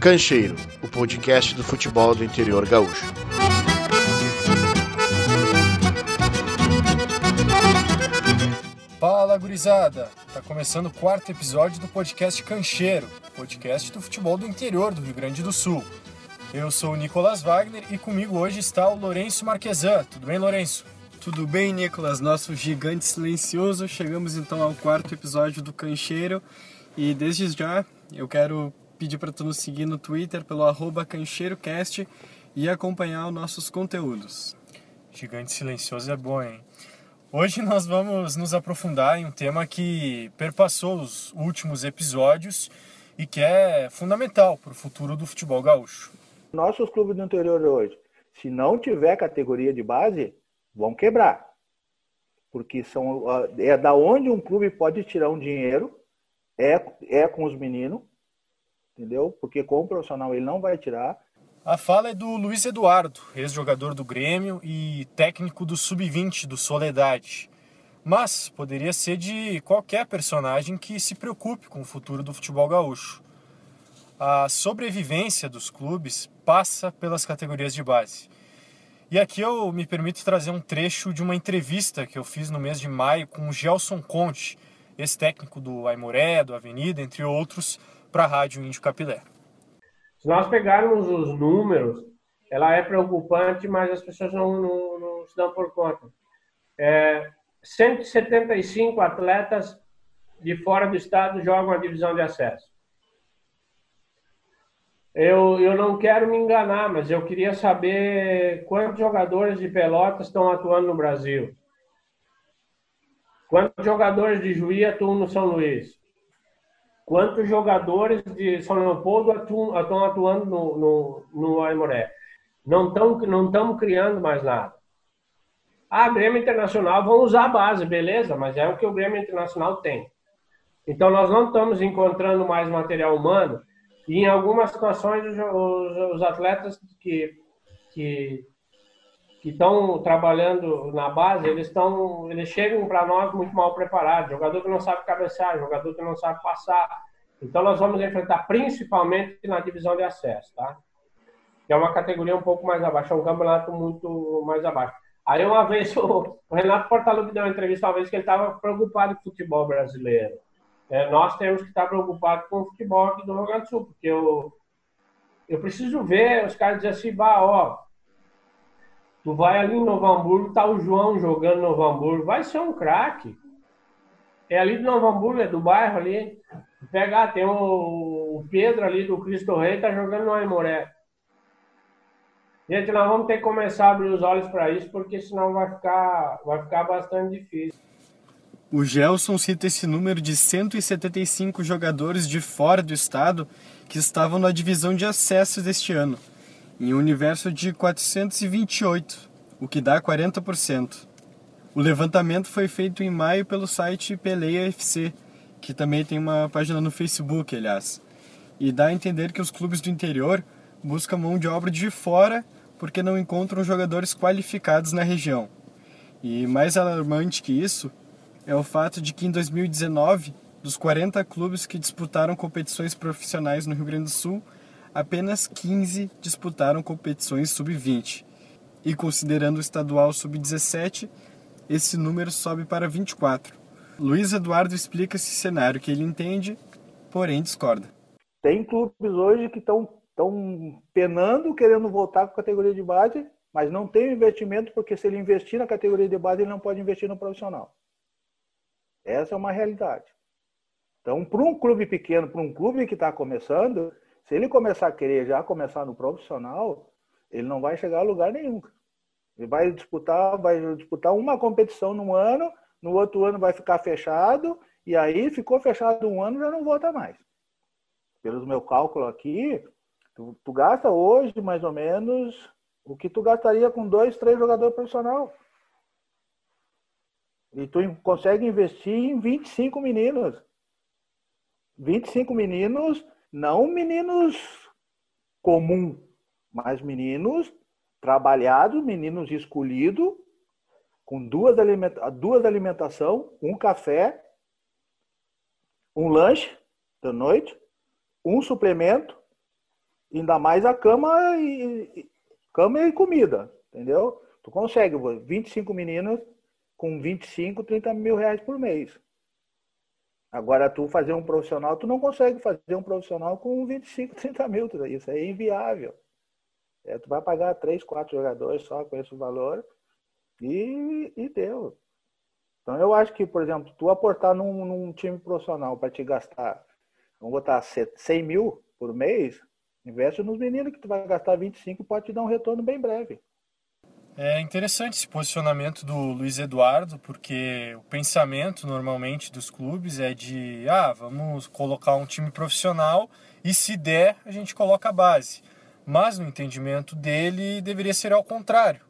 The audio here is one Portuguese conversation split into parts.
Cancheiro, o podcast do futebol do interior gaúcho. Fala, gurizada! Tá começando o quarto episódio do podcast Cancheiro, podcast do futebol do interior do Rio Grande do Sul. Eu sou o Nicolas Wagner e comigo hoje está o Lourenço Marquesan. Tudo bem, Lourenço? Tudo bem, Nicolas? Nosso gigante silencioso. Chegamos então ao quarto episódio do Cancheiro e desde já eu quero pedir para tu nos seguir no Twitter pelo arroba cancheirocast e acompanhar os nossos conteúdos. Gigante silencioso é bom, hein? Hoje nós vamos nos aprofundar em um tema que perpassou os últimos episódios e que é fundamental para o futuro do futebol gaúcho. Nossos clubes do interior hoje, se não tiver categoria de base, vão quebrar. Porque são, é da onde um clube pode tirar um dinheiro, é, é com os meninos, entendeu? Porque com o profissional ele não vai tirar. A fala é do Luiz Eduardo, ex-jogador do Grêmio e técnico do Sub-20 do Soledade. Mas poderia ser de qualquer personagem que se preocupe com o futuro do futebol gaúcho. A sobrevivência dos clubes passa pelas categorias de base. E aqui eu me permito trazer um trecho de uma entrevista que eu fiz no mês de maio com o Gelson Conte, ex-técnico do Aimoré, do Avenida, entre outros, para a Rádio Índio Capilé. Se nós pegarmos os números, ela é preocupante, mas as pessoas não, não, não se dão por conta. É, 175 atletas de fora do estado jogam a divisão de acesso. Eu, eu não quero me enganar, mas eu queria saber quantos jogadores de Pelotas estão atuando no Brasil. Quantos jogadores de Juí atuam no São Luís? Quantos jogadores de São Leopoldo estão atuando no, no, no Aimoré. Não estamos não criando mais nada. Ah, Grêmio Internacional, vão usar a base, beleza, mas é o que o Grêmio Internacional tem. Então, nós não estamos encontrando mais material humano e, em algumas situações, os, os atletas que, que que estão trabalhando na base, eles estão, eles chegam para nós muito mal preparados, jogador que não sabe cabecear, jogador que não sabe passar. Então nós vamos enfrentar principalmente na divisão de acesso, tá? Que é uma categoria um pouco mais abaixo, é um campeonato muito mais abaixo. Aí uma vez o, Renato Portaluppi deu uma entrevista uma vez que ele estava preocupado com o futebol brasileiro. É, nós temos que estar preocupados com o futebol aqui do Rio Grande do Sul, porque eu, eu preciso ver os caras dizer assim, bah, ó, Tu vai ali em Novo Hamburgo, tá o João jogando no Novo Hamburgo, vai ser um craque. É ali do Novo Hamburgo, é do bairro ali. Pegar, tem o Pedro ali do Cristo Rei, tá jogando no Aimoré. Gente, nós vamos ter que começar a abrir os olhos para isso, porque senão vai ficar, vai ficar bastante difícil. O Gelson cita esse número de 175 jogadores de fora do estado que estavam na divisão de acesso deste ano em um universo de 428, o que dá 40%. O levantamento foi feito em maio pelo site Peleia FC, que também tem uma página no Facebook, aliás, e dá a entender que os clubes do interior buscam mão de obra de fora porque não encontram jogadores qualificados na região. E mais alarmante que isso é o fato de que em 2019, dos 40 clubes que disputaram competições profissionais no Rio Grande do Sul, apenas 15 disputaram competições sub-20. E considerando o estadual sub-17, esse número sobe para 24. Luiz Eduardo explica esse cenário que ele entende, porém discorda. Tem clubes hoje que estão penando, querendo voltar com a categoria de base, mas não tem investimento, porque se ele investir na categoria de base, ele não pode investir no profissional. Essa é uma realidade. Então, para um clube pequeno, para um clube que está começando, se ele começar a querer já começar no profissional, ele não vai chegar a lugar nenhum. Ele vai disputar, vai disputar uma competição no ano, no outro ano vai ficar fechado, e aí ficou fechado um ano já não volta mais. Pelos meu cálculo aqui, tu, tu gasta hoje mais ou menos o que tu gastaria com dois, três jogadores profissional. E tu consegue investir em 25 meninos. 25 meninos não meninos comum, mas meninos trabalhados, meninos escolhidos, com duas, alimenta duas alimentação, um café, um lanche da noite, um suplemento Ainda mais a cama e, cama e comida, entendeu? Tu consegue 25 meninos com 25, 30 mil reais por mês. Agora, tu fazer um profissional, tu não consegue fazer um profissional com 25, 30 mil. Isso é inviável. É, tu vai pagar três, quatro jogadores só com esse valor e, e deu. Então, eu acho que, por exemplo, tu aportar num, num time profissional para te gastar, vamos botar 100 mil por mês, investe nos meninos que tu vai gastar 25 e pode te dar um retorno bem breve. É interessante esse posicionamento do Luiz Eduardo, porque o pensamento normalmente dos clubes é de ah, vamos colocar um time profissional e se der, a gente coloca a base. Mas no entendimento dele deveria ser ao contrário.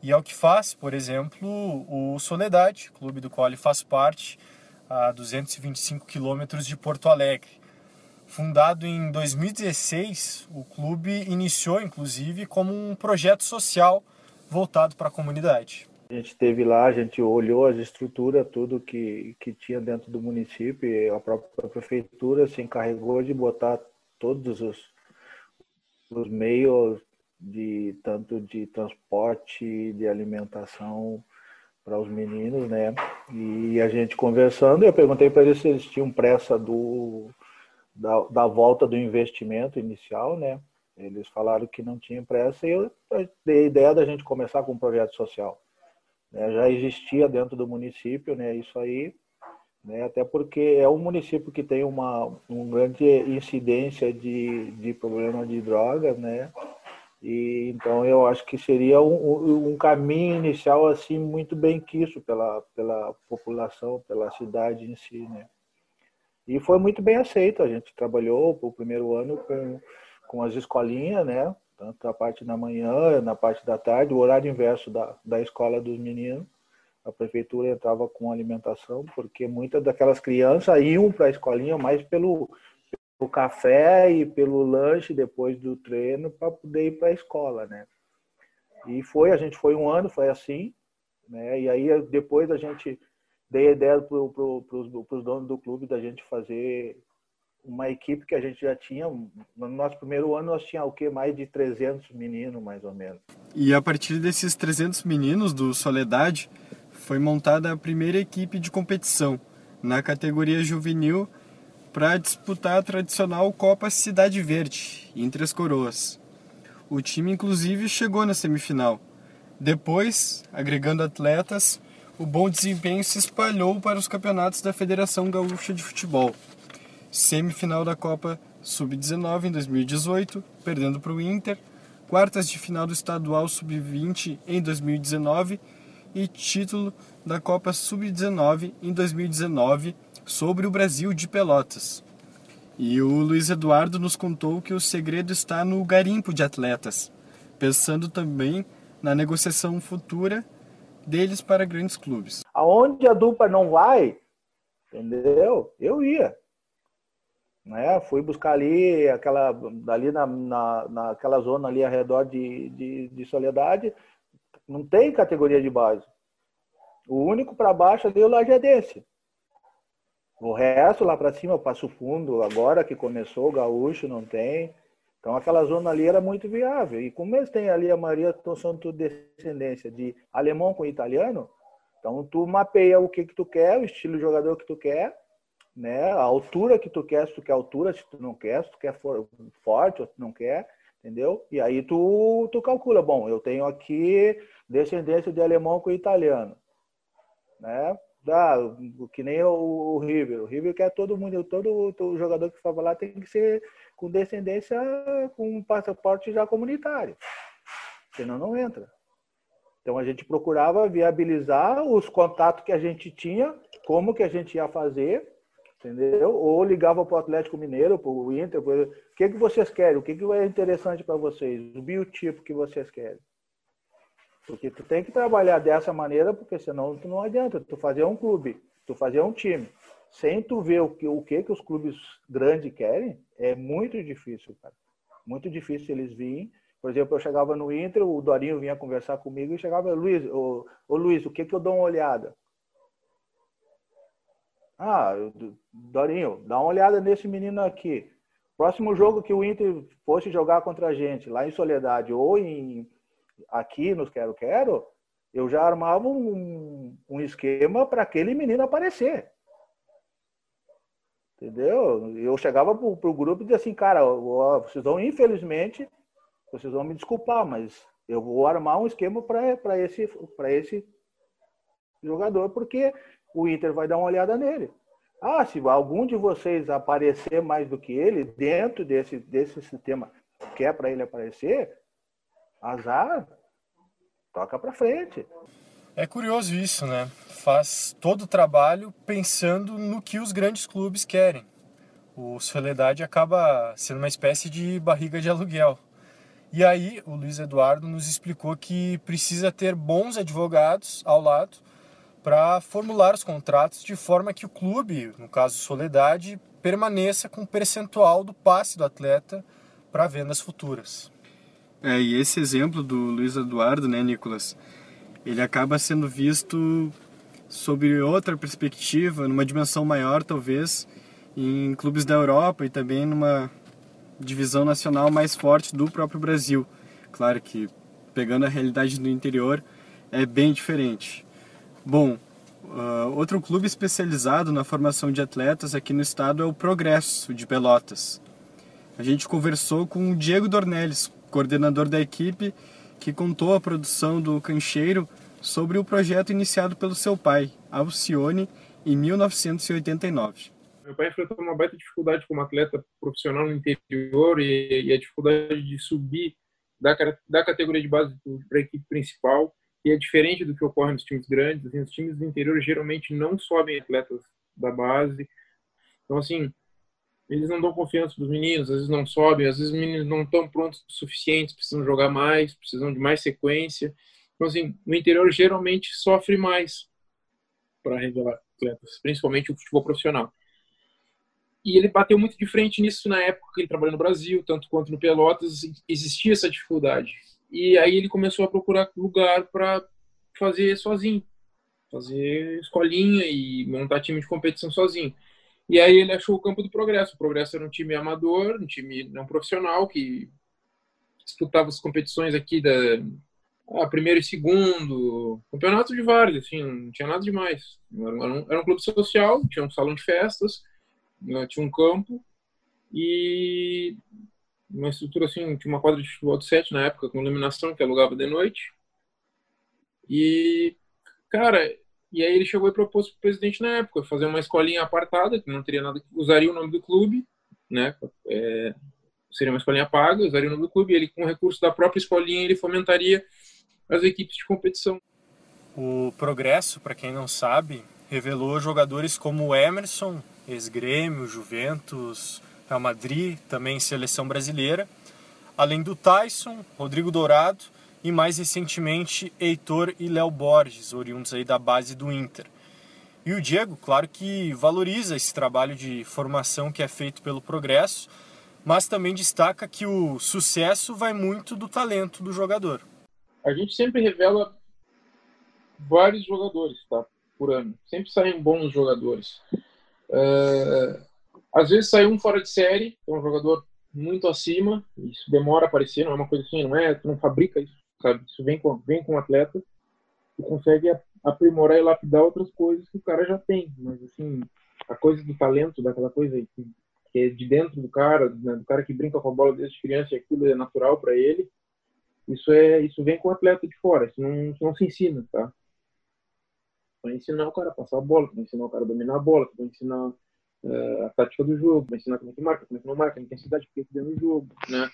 E é o que faz, por exemplo, o Soledade, clube do qual ele faz parte, a 225 quilômetros de Porto Alegre. Fundado em 2016, o clube iniciou inclusive como um projeto social voltado para a comunidade. A gente esteve lá, a gente olhou as estruturas, tudo que, que tinha dentro do município, a própria prefeitura se encarregou de botar todos os, os meios de tanto de transporte, de alimentação para os meninos, né? E a gente conversando, eu perguntei para eles se eles tinham pressa do da, da volta do investimento inicial, né? Eles falaram que não tinha pressa e eu dei a ideia da gente começar com um projeto social. Né? Já existia dentro do município, né? Isso aí, né? Até porque é um município que tem uma, uma grande incidência de, de problema de drogas, né? E então eu acho que seria um, um caminho inicial assim muito bem quisto pela pela população, pela cidade em si, né? E foi muito bem aceito. A gente trabalhou o primeiro ano com com as escolinhas, né? Tanto a parte da manhã, na parte da tarde, o horário inverso da, da escola dos meninos. A prefeitura entrava com alimentação, porque muitas daquelas crianças iam para a escolinha mais pelo, pelo café e pelo lanche depois do treino para poder ir para a escola, né? E foi, a gente foi um ano, foi assim, né? E aí depois a gente dei a ideia para pro, os donos do clube da gente fazer uma equipe que a gente já tinha, no nosso primeiro ano nós tinha o que mais de 300 meninos, mais ou menos. E a partir desses 300 meninos do Soledade, foi montada a primeira equipe de competição na categoria juvenil para disputar a tradicional Copa Cidade Verde, entre as coroas. O time inclusive chegou na semifinal. Depois, agregando atletas, o bom desempenho se espalhou para os campeonatos da Federação Gaúcha de Futebol semifinal da Copa Sub-19 em 2018, perdendo para o Inter, quartas de final do Estadual Sub-20 em 2019 e título da Copa Sub-19 em 2019 sobre o Brasil de Pelotas. E o Luiz Eduardo nos contou que o segredo está no garimpo de atletas, pensando também na negociação futura deles para grandes clubes. Aonde a dupla não vai, entendeu? Eu ia né? Fui buscar ali aquela ali na, na, naquela zona ali ao redor de, de, de Soledade, não tem categoria de base. O único para baixo ali é o Lajadense. O resto lá para cima, Passo Fundo, agora que começou o Gaúcho, não tem. Então aquela zona ali era muito viável. E como eles têm ali a maioria são tudo descendência de alemão com italiano, então tu mapeia o que que tu quer, o estilo de jogador que tu quer, né? A altura que tu quer, se tu quer altura, se tu não quer, se tu quer for, forte ou se tu não quer, entendeu? E aí tu, tu calcula, bom, eu tenho aqui descendência de alemão com italiano, né? Dá, que nem o, o River. O River quer todo mundo, todo, todo jogador que for lá tem que ser com descendência com passaporte já comunitário. Senão não entra. Então a gente procurava viabilizar os contatos que a gente tinha, como que a gente ia fazer entendeu? Ou ligava para o Atlético Mineiro, para o Inter, pro... o que, que vocês querem? O que, que é interessante para vocês? O biotipo que vocês querem. Porque tu tem que trabalhar dessa maneira, porque senão tu não adianta. Tu fazer um clube, tu fazer um time, sem tu ver o que, o que, que os clubes grandes querem, é muito difícil, cara. Muito difícil eles virem. Por exemplo, eu chegava no Inter, o Dorinho vinha conversar comigo e chegava, Luiz, ô, ô Luiz, o que, que eu dou uma olhada? Ah, Dorinho, dá uma olhada nesse menino aqui. Próximo jogo que o Inter fosse jogar contra a gente, lá em Soledade ou em aqui nos Quero Quero, eu já armava um, um esquema para aquele menino aparecer. Entendeu? Eu chegava pro, pro grupo e dizia assim, cara, vocês vão, infelizmente, vocês vão me desculpar, mas eu vou armar um esquema para esse, esse jogador, porque o Inter vai dar uma olhada nele. Ah, se algum de vocês aparecer mais do que ele dentro desse, desse sistema que é para ele aparecer, azar, toca para frente. É curioso isso, né? Faz todo o trabalho pensando no que os grandes clubes querem. O Soledade acaba sendo uma espécie de barriga de aluguel. E aí o Luiz Eduardo nos explicou que precisa ter bons advogados ao lado para formular os contratos de forma que o clube, no caso Soledade, permaneça com um percentual do passe do atleta para vendas futuras. É, e esse exemplo do Luiz Eduardo, né, Nicolas, ele acaba sendo visto sob outra perspectiva, numa dimensão maior, talvez, em clubes da Europa e também numa divisão nacional mais forte do próprio Brasil. Claro que, pegando a realidade do interior, é bem diferente. Bom, uh, outro clube especializado na formação de atletas aqui no estado é o Progresso, de Pelotas. A gente conversou com o Diego Dornelles, coordenador da equipe, que contou a produção do Cancheiro sobre o projeto iniciado pelo seu pai, Alcione, em 1989. Meu pai enfrentou uma baita dificuldade como atleta profissional no interior e, e a dificuldade de subir da, da categoria de base para a equipe principal. E é diferente do que ocorre nos times grandes. Assim, os times do interior geralmente não sobem atletas da base. Então, assim, eles não dão confiança para os meninos, às vezes não sobem, às vezes os meninos não estão prontos o suficiente, precisam jogar mais, precisam de mais sequência. Então, assim, o interior geralmente sofre mais para revelar atletas, principalmente o futebol profissional. E ele bateu muito de frente nisso na época que ele trabalhou no Brasil, tanto quanto no Pelotas, existia essa dificuldade. E aí ele começou a procurar lugar para fazer sozinho, fazer escolinha e montar time de competição sozinho. E aí ele achou o campo do Progresso. O Progresso era um time amador, um time não profissional, que disputava as competições aqui da ah, primeiro e segundo, campeonato de vários, assim, não tinha nada demais. Era um, era um clube social, tinha um salão de festas, né, tinha um campo e uma estrutura assim, tinha uma quadra de futebol de sete na época, com iluminação, que alugava de noite. E, cara, e aí ele chegou e propôs para o presidente na época fazer uma escolinha apartada, que não teria nada, usaria o nome do clube, né? É, seria uma escolinha paga, usaria o nome do clube, e ele com recurso da própria escolinha ele fomentaria as equipes de competição. O Progresso, para quem não sabe, revelou jogadores como Emerson, ex-Grêmio, Juventus, Real Madrid, também seleção brasileira, além do Tyson, Rodrigo Dourado e mais recentemente Heitor e Léo Borges, oriundos aí da base do Inter. E o Diego, claro que valoriza esse trabalho de formação que é feito pelo Progresso, mas também destaca que o sucesso vai muito do talento do jogador. A gente sempre revela vários jogadores, tá? Por ano. Sempre saem bons jogadores. Uh, às vezes sai um fora de série, é um jogador muito acima, isso demora a aparecer, não é uma coisa assim, não é, tu não fabrica isso sabe? Isso vem com, vem com o atleta, tu consegue aprimorar e lapidar outras coisas que o cara já tem, mas assim, a coisa do talento, daquela coisa que, que é de dentro do cara, né, do cara que brinca com a bola desde criança e aquilo é natural para ele, isso é isso vem com o atleta de fora, isso não, isso não se ensina, tá? Vai ensinar o cara a passar a bola, vai ensinar o cara a dominar a bola, vai ensinar uh, a tática do jogo, vai ensinar como é que marca, como é que não marca, a intensidade que tem que ter no jogo, né?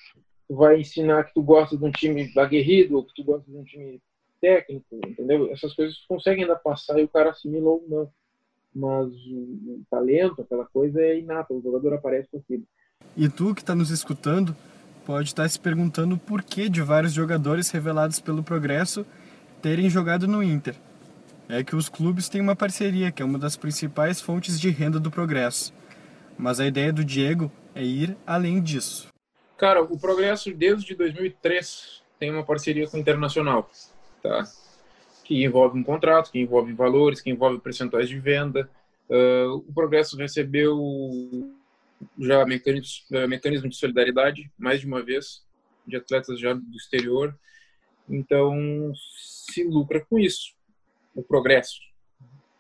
tu vai ensinar que tu gosta de um time aguerrido, ou que tu gosta de um time técnico, entendeu? Essas coisas conseguem ainda passar e o cara assimila ou não. Mas o, o talento, aquela coisa é inata, o jogador aparece com aquilo. E tu que está nos escutando, pode estar tá se perguntando por que de vários jogadores revelados pelo Progresso terem jogado no Inter. É que os clubes têm uma parceria, que é uma das principais fontes de renda do Progresso. Mas a ideia do Diego é ir além disso. Cara, o Progresso desde 2003 tem uma parceria com o Internacional, tá? Que envolve um contrato, que envolve valores, que envolve percentuais de venda. Uh, o Progresso recebeu já uh, mecanismo de solidariedade, mais de uma vez, de atletas já do exterior. Então, se lucra com isso, o progresso,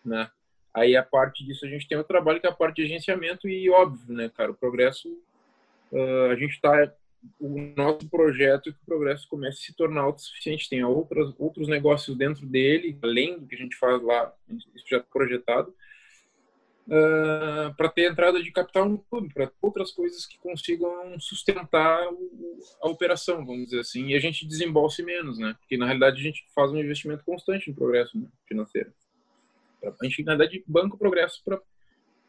né? Aí a parte disso a gente tem o trabalho que é a parte de agenciamento e óbvio, né, cara, o progresso uh, a gente está o nosso projeto é que o progresso comece a se tornar autossuficiente, tenha outras outros negócios dentro dele, além do que a gente faz lá, isso já está projetado, uh, para ter entrada de capital no clube, para outras coisas que consigam sustentar o, a operação, vamos dizer assim, e a gente desembolse menos, né? Porque na realidade a gente faz um investimento constante no progresso né, financeiro. A gente, na verdade, banca o progresso para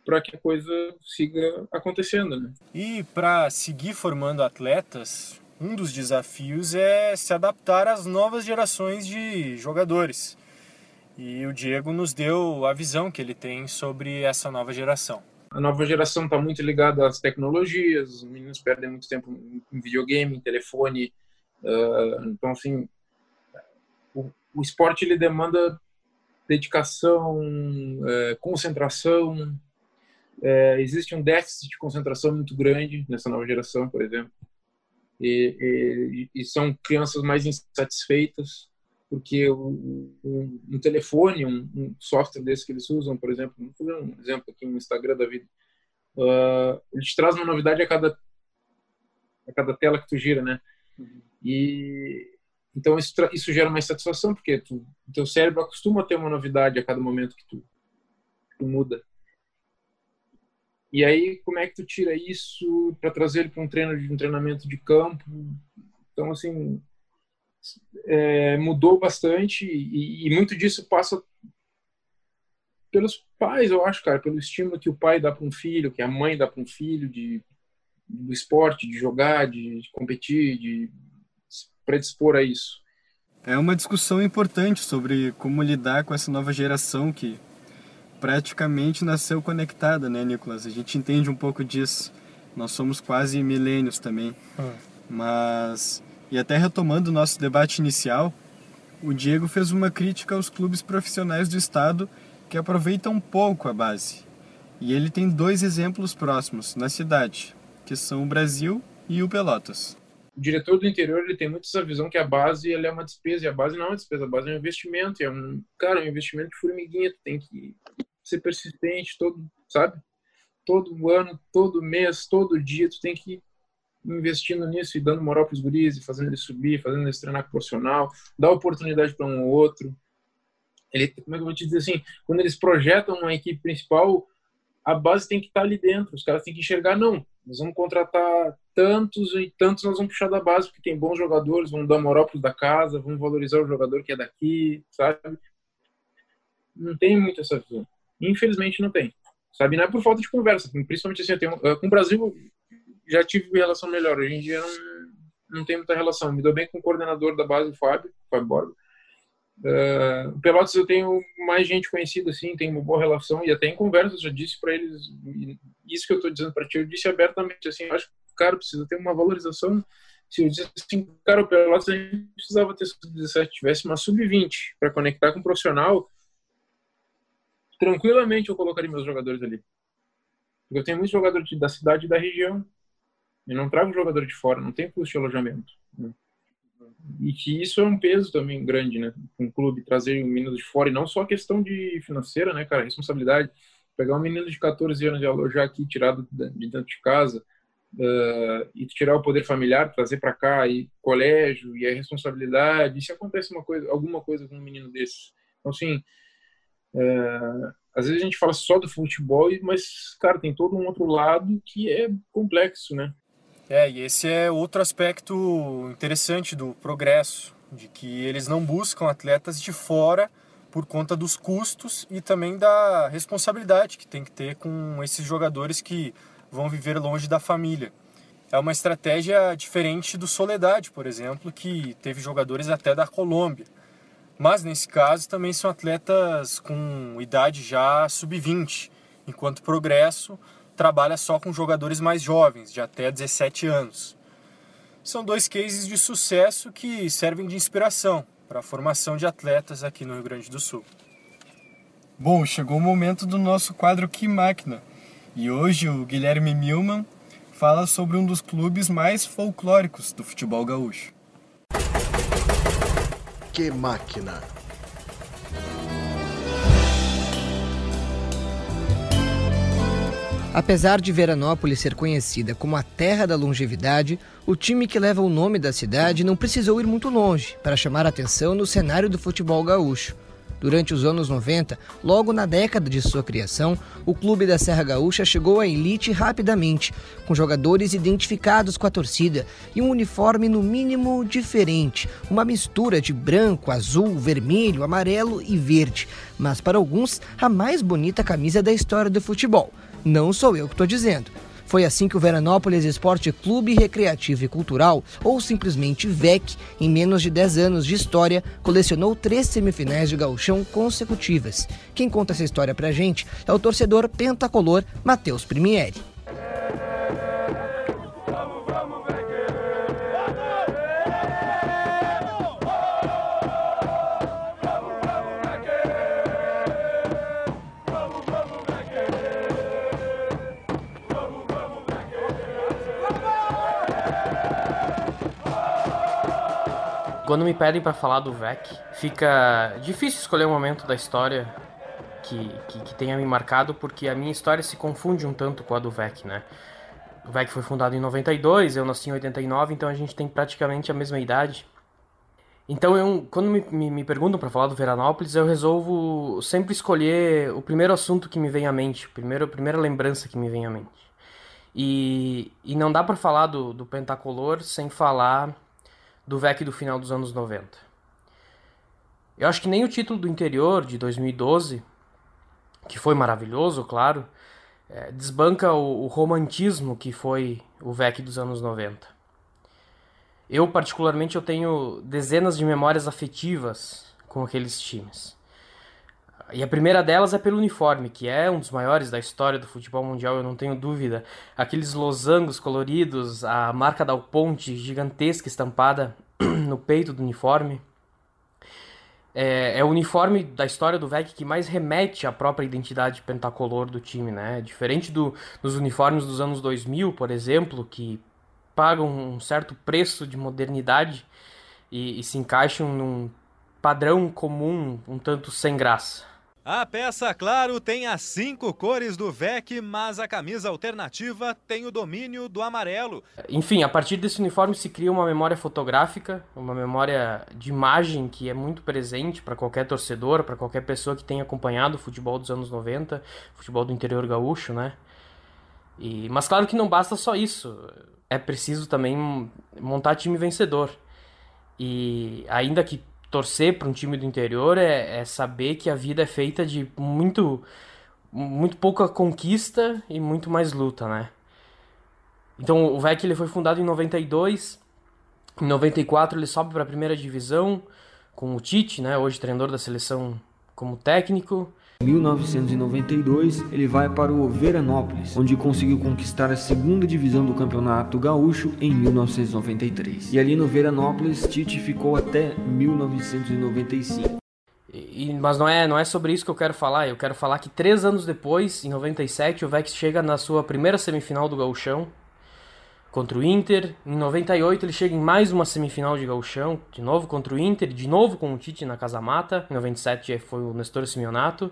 para que a coisa siga acontecendo, né? E para seguir formando atletas, um dos desafios é se adaptar às novas gerações de jogadores. E o Diego nos deu a visão que ele tem sobre essa nova geração. A nova geração está muito ligada às tecnologias, os meninos perdem muito tempo em videogame, em telefone. Uh, então, assim, o, o esporte ele demanda dedicação, é, concentração. É, existe um déficit de concentração muito grande nessa nova geração, por exemplo. E, e, e são crianças mais insatisfeitas porque um, um, telefone, um, um, software desse que eles usam, por exemplo, vou fazer um exemplo aqui no Instagram da vida, uh, ele te traz uma novidade a cada a cada tela que tu gira, né? Uhum. E então isso, isso gera uma insatisfação, porque tu, o teu cérebro acostuma a ter uma novidade a cada momento que tu, tu muda. E aí, como é que tu tira isso para trazer ele para um treino de um treinamento de campo? Então, assim, é, mudou bastante e, e, muito disso passa pelos pais, eu acho, cara, pelo estímulo que o pai dá para um filho, que a mãe dá para um filho de do esporte, de jogar, de, de competir, de predispor a isso. É uma discussão importante sobre como lidar com essa nova geração que praticamente nasceu conectada, né, Nicolas? A gente entende um pouco disso. Nós somos quase milênios também. Hum. Mas, e até retomando o nosso debate inicial, o Diego fez uma crítica aos clubes profissionais do Estado que aproveitam pouco a base. E ele tem dois exemplos próximos na cidade, que são o Brasil e o Pelotas o diretor do interior ele tem muito essa visão que a base é uma despesa e a base não é uma despesa, a base é um investimento, é um cara, um investimento de formiguinha, tu tem que ser persistente todo, sabe? Todo ano, todo mês, todo dia, tu tem que investindo nisso e dando moral para os guris, fazendo eles subir, fazendo eles treinar profissional, dar oportunidade para um ou outro. Ele, como é que eu vou te dizer assim, quando eles projetam uma equipe principal, a base tem que estar ali dentro, os caras têm que enxergar, não, nós vamos contratar tantos e tantos nós vamos puxar da base, porque tem bons jogadores, vamos dar moral para da casa, vamos valorizar o jogador que é daqui, sabe? Não tem muito essa visão. Infelizmente não tem. Sabe? Não é por falta de conversa, principalmente assim, tenho, eh, com o Brasil já tive relação melhor, hoje em dia não, não tem muita relação. Me dou bem com o coordenador da base, o Fábio, Fábio Borba Uh, Pelotas eu tenho mais gente conhecida, assim, tenho uma boa relação e até em conversas já disse para eles isso que eu estou dizendo para ti, eu disse abertamente, assim, acho que o cara precisa ter uma valorização. Se eu disse assim, cara, o Pelotas a gente precisava ter sub-17, tivesse uma sub-20 para conectar com um profissional, tranquilamente eu colocaria meus jogadores ali. Eu tenho muitos jogadores da cidade e da região. Eu não trago jogador de fora, não tem custo de alojamento. Né? e que isso é um peso também grande, né? Um clube trazer um menino de fora e não só questão de financeira, né, cara? Responsabilidade. Pegar um menino de 14 anos e alojar aqui, tirado de dentro de casa, uh, e tirar o poder familiar, trazer para cá, e colégio, e a responsabilidade. E se acontece uma coisa, alguma coisa com um menino desse? Então, assim, uh, às vezes a gente fala só do futebol, mas, cara, tem todo um outro lado que é complexo, né? É, e esse é outro aspecto interessante do progresso, de que eles não buscam atletas de fora por conta dos custos e também da responsabilidade que tem que ter com esses jogadores que vão viver longe da família. É uma estratégia diferente do Soledade, por exemplo, que teve jogadores até da Colômbia. Mas nesse caso também são atletas com idade já sub-20, enquanto Progresso trabalha só com jogadores mais jovens, de até 17 anos. São dois cases de sucesso que servem de inspiração para a formação de atletas aqui no Rio Grande do Sul. Bom, chegou o momento do nosso quadro Que Máquina. E hoje o Guilherme Milman fala sobre um dos clubes mais folclóricos do futebol gaúcho. Que máquina! Apesar de Veranópolis ser conhecida como a terra da longevidade, o time que leva o nome da cidade não precisou ir muito longe para chamar atenção no cenário do futebol gaúcho. Durante os anos 90, logo na década de sua criação, o clube da Serra Gaúcha chegou à elite rapidamente, com jogadores identificados com a torcida e um uniforme no mínimo diferente, uma mistura de branco, azul, vermelho, amarelo e verde, mas para alguns a mais bonita camisa da história do futebol. Não sou eu que estou dizendo. Foi assim que o Veranópolis Esporte Clube Recreativo e Cultural, ou simplesmente VEC, em menos de 10 anos de história, colecionou três semifinais de gauchão consecutivas. Quem conta essa história pra gente é o torcedor pentacolor Matheus Primieri. Quando me pedem para falar do VEC, fica difícil escolher um momento da história que, que, que, tenha me marcado, porque a minha história se confunde um tanto com a do VEC, né? O VEC foi fundado em 92, eu nasci em 89, então a gente tem praticamente a mesma idade. Então, eu, quando me, me, me perguntam para falar do Veranópolis, eu resolvo sempre escolher o primeiro assunto que me vem à mente, primeiro, a primeira lembrança que me vem à mente. E, e não dá para falar do, do Pentacolor sem falar do VEC do final dos anos 90. Eu acho que nem o título do interior de 2012, que foi maravilhoso, claro, é, desbanca o, o, romantismo que foi o VEC dos anos 90. Eu, particularmente, eu tenho dezenas de memórias afetivas com aqueles times. E a primeira delas é pelo uniforme, que é um dos maiores da história do futebol mundial, eu não tenho dúvida. Aqueles losangos coloridos, a marca da Ponte gigantesca estampada no peito do uniforme. É, é, o uniforme da história do VEC que mais remete à própria identidade pentacolor do time, né? Diferente do, dos uniformes dos anos 2000, por exemplo, que pagam um certo preço de modernidade e, e se encaixam num padrão comum um tanto sem graça. A peça, claro, tem as cinco cores do VEC, mas a camisa alternativa tem o domínio do amarelo. Enfim, a partir desse uniforme se cria uma memória fotográfica, uma memória de imagem que é muito presente para qualquer torcedor, para qualquer pessoa que tenha acompanhado o futebol dos anos 90, futebol do interior gaúcho, né? E, mas claro que não basta só isso, é preciso também montar time vencedor. E ainda que torcer para um time do interior é, é, saber que a vida é feita de muito muito pouca conquista e muito mais luta, né? Então o VEC ele foi fundado em 92, em 94 ele sobe para a primeira divisão com o Tite, né, hoje treinador da seleção como técnico. Em 1992, ele vai para o Veranópolis, onde conseguiu conquistar a segunda divisão do Campeonato Gaúcho em 1993. E ali no Veranópolis, Tite ficou até 1995. E, mas não é, não é sobre isso que eu quero falar. Eu quero falar que três anos depois, em 97, o Vex chega na sua primeira semifinal do Gauchão contra o Inter. Em 98 ele chega em mais uma semifinal de Gauchão, de novo contra o Inter, de novo com o Tite na Casa Mata. Em 97 foi o Nestor Simeonato.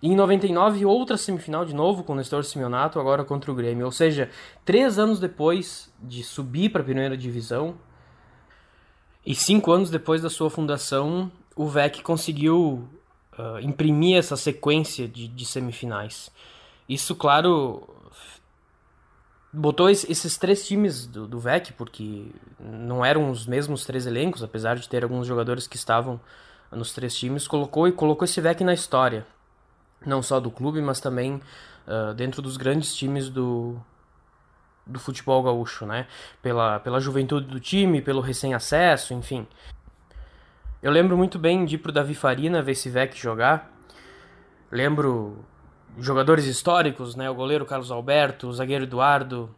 E em 99 outra semifinal de novo com o Nestor Simeonato, agora contra o Grêmio. Ou seja, três anos depois de subir para a primeira divisão e cinco anos depois da sua fundação, o VEC conseguiu uh, imprimir essa sequência de, de semifinais. Isso, claro, botou esses três times do, do VEC, porque não eram os mesmos três elencos, apesar de ter alguns jogadores que estavam nos três times, colocou e colocou esse VEC na história. Não só do clube, mas também uh, dentro dos grandes times do, do futebol gaúcho, né? Pela, pela juventude do time, pelo recém-acesso, enfim. Eu lembro muito bem de ir pro Davi Farina ver esse VEC jogar. Lembro jogadores históricos, né? O goleiro Carlos Alberto, o zagueiro Eduardo,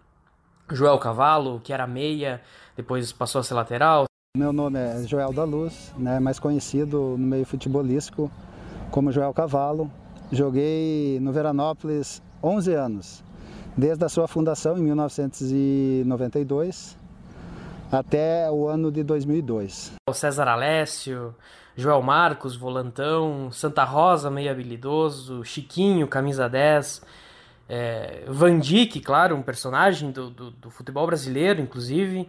Joel Cavalo, que era meia, depois passou a ser lateral. Meu nome é Joel da Luz, né? mais conhecido no meio futebolístico como Joel Cavalo. Joguei no Veranópolis 11 anos. desde a sua fundação em 1992 até o ano de 2002. O César Alessio, Joel Marcos, volantão, Santa Rosa, meio habilidoso, Chiquinho, camisa 10, é, Van Dijk, claro, um personagem do, do, do, futebol brasileiro, inclusive,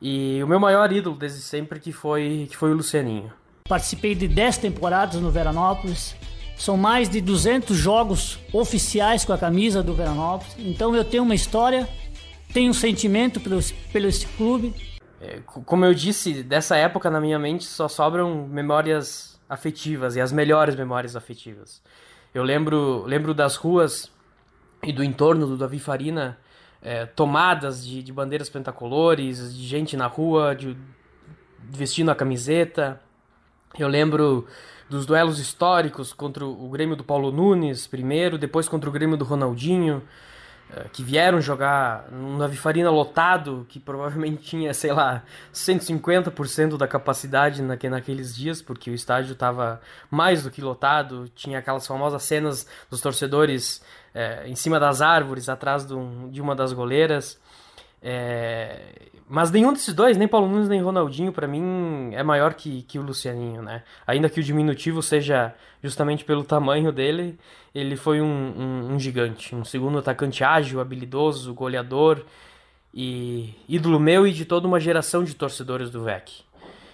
e o meu maior ídolo desde sempre que foi, que foi o Lucianinho. Participei de 10 temporadas no Veranópolis, são mais de 200 jogos oficiais com a camisa do Veranópolis, então eu tenho uma história, tenho um sentimento pelo, pelo esse clube, como eu disse, dessa época na minha mente só sobram memórias afetivas e as melhores memórias afetivas. Eu lembro, lembro das ruas e do entorno do Davi Farina é, tomadas de, de, bandeiras pentacolores, de gente na rua, de, vestindo a camiseta. Eu lembro dos duelos históricos contra o Grêmio do Paulo Nunes primeiro, depois contra o Grêmio do Ronaldinho. Eh, que vieram jogar num Davi Farina lotado, que provavelmente tinha, sei lá, 150% da capacidade naque, naqueles dias, porque o estádio estava mais do que lotado, tinha aquelas famosas cenas dos torcedores é, em cima das árvores, atrás de, um, de uma das goleiras. É, mas nenhum desses dois, nem Paulo Nunes nem Ronaldinho, para mim é maior que, que o Lucianinho, né? Ainda que o diminutivo seja justamente pelo tamanho dele, ele foi um, um, um gigante. Um segundo atacante ágil, habilidoso, goleador e ídolo meu e de toda uma geração de torcedores do VEC.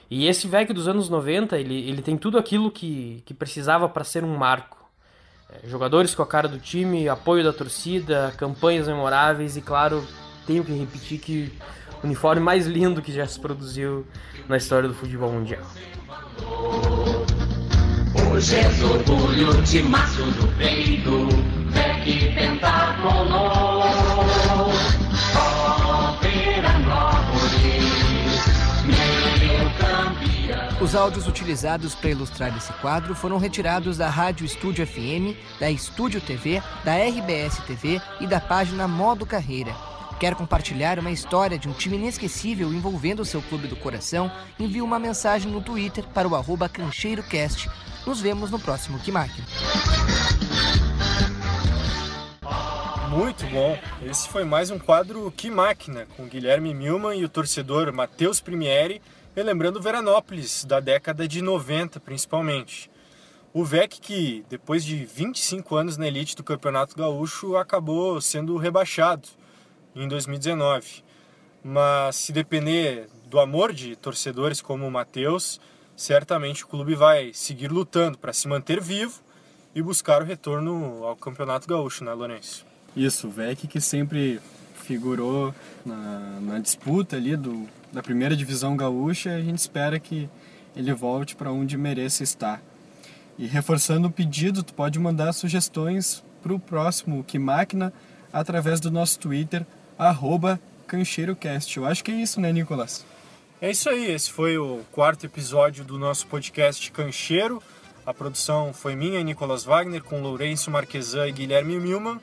E esse VEC dos anos 90, ele, ele tem tudo aquilo que, que precisava para ser um marco. É, jogadores com a cara do time, apoio da torcida, campanhas memoráveis e, claro, tenho que repetir que o uniforme mais lindo que já se produziu na história do futebol mundial. Hoje és orgulho de maço do peito, pentacolor. Os áudios utilizados para ilustrar esse quadro foram retirados da Rádio Estúdio FM, da Estúdio TV, da RBS TV e da página Modo Carreira. Quer compartilhar uma história de um time inesquecível envolvendo o seu clube do coração? Envie uma mensagem no Twitter para o arroba CancheiroCast. Nos vemos no próximo Que Máquina. Muito bom. Esse foi mais um quadro Que Máquina, com Guilherme Milman e o torcedor Matheus Primieri, relembrando Veranópolis, da década de 90 principalmente. O VEC, que depois de 25 anos na elite do Campeonato Gaúcho, acabou sendo rebaixado em 2019. Mas se depender do amor de torcedores como o Matheus, certamente o clube vai seguir lutando para se manter vivo e buscar o retorno ao Campeonato Gaúcho, né, Lourenço? Isso, o VEC que sempre figurou na, na disputa ali do, da primeira divisão gaúcha, a gente espera que ele volte para onde mereça estar. E reforçando o pedido, tu pode mandar sugestões para o próximo Que Máquina através do nosso Twitter, arroba CancheiroCast. Eu acho que é isso, né, Nicolas? É isso aí, esse foi o quarto episódio do nosso podcast Cancheiro. A produção foi minha, Nicolas Wagner, com Lourenço Marquesan e Guilherme Milman,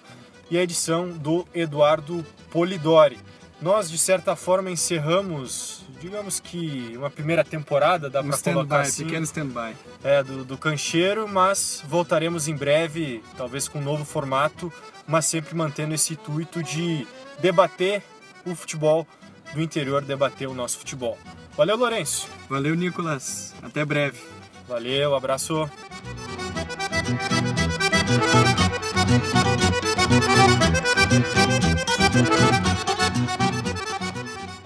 e a edição do Eduardo Polidori. Nós, de certa forma, encerramos, digamos que uma primeira temporada, dá um para colocar assim. pequeno stand-by. É, do, do Cancheiro, mas voltaremos em breve, talvez com um novo formato, mas sempre mantendo esse intuito de debater o futebol do interior, debater o nosso futebol. Valeu, Lourenço. Valeu, Nicolas. Até breve. Valeu, abraço.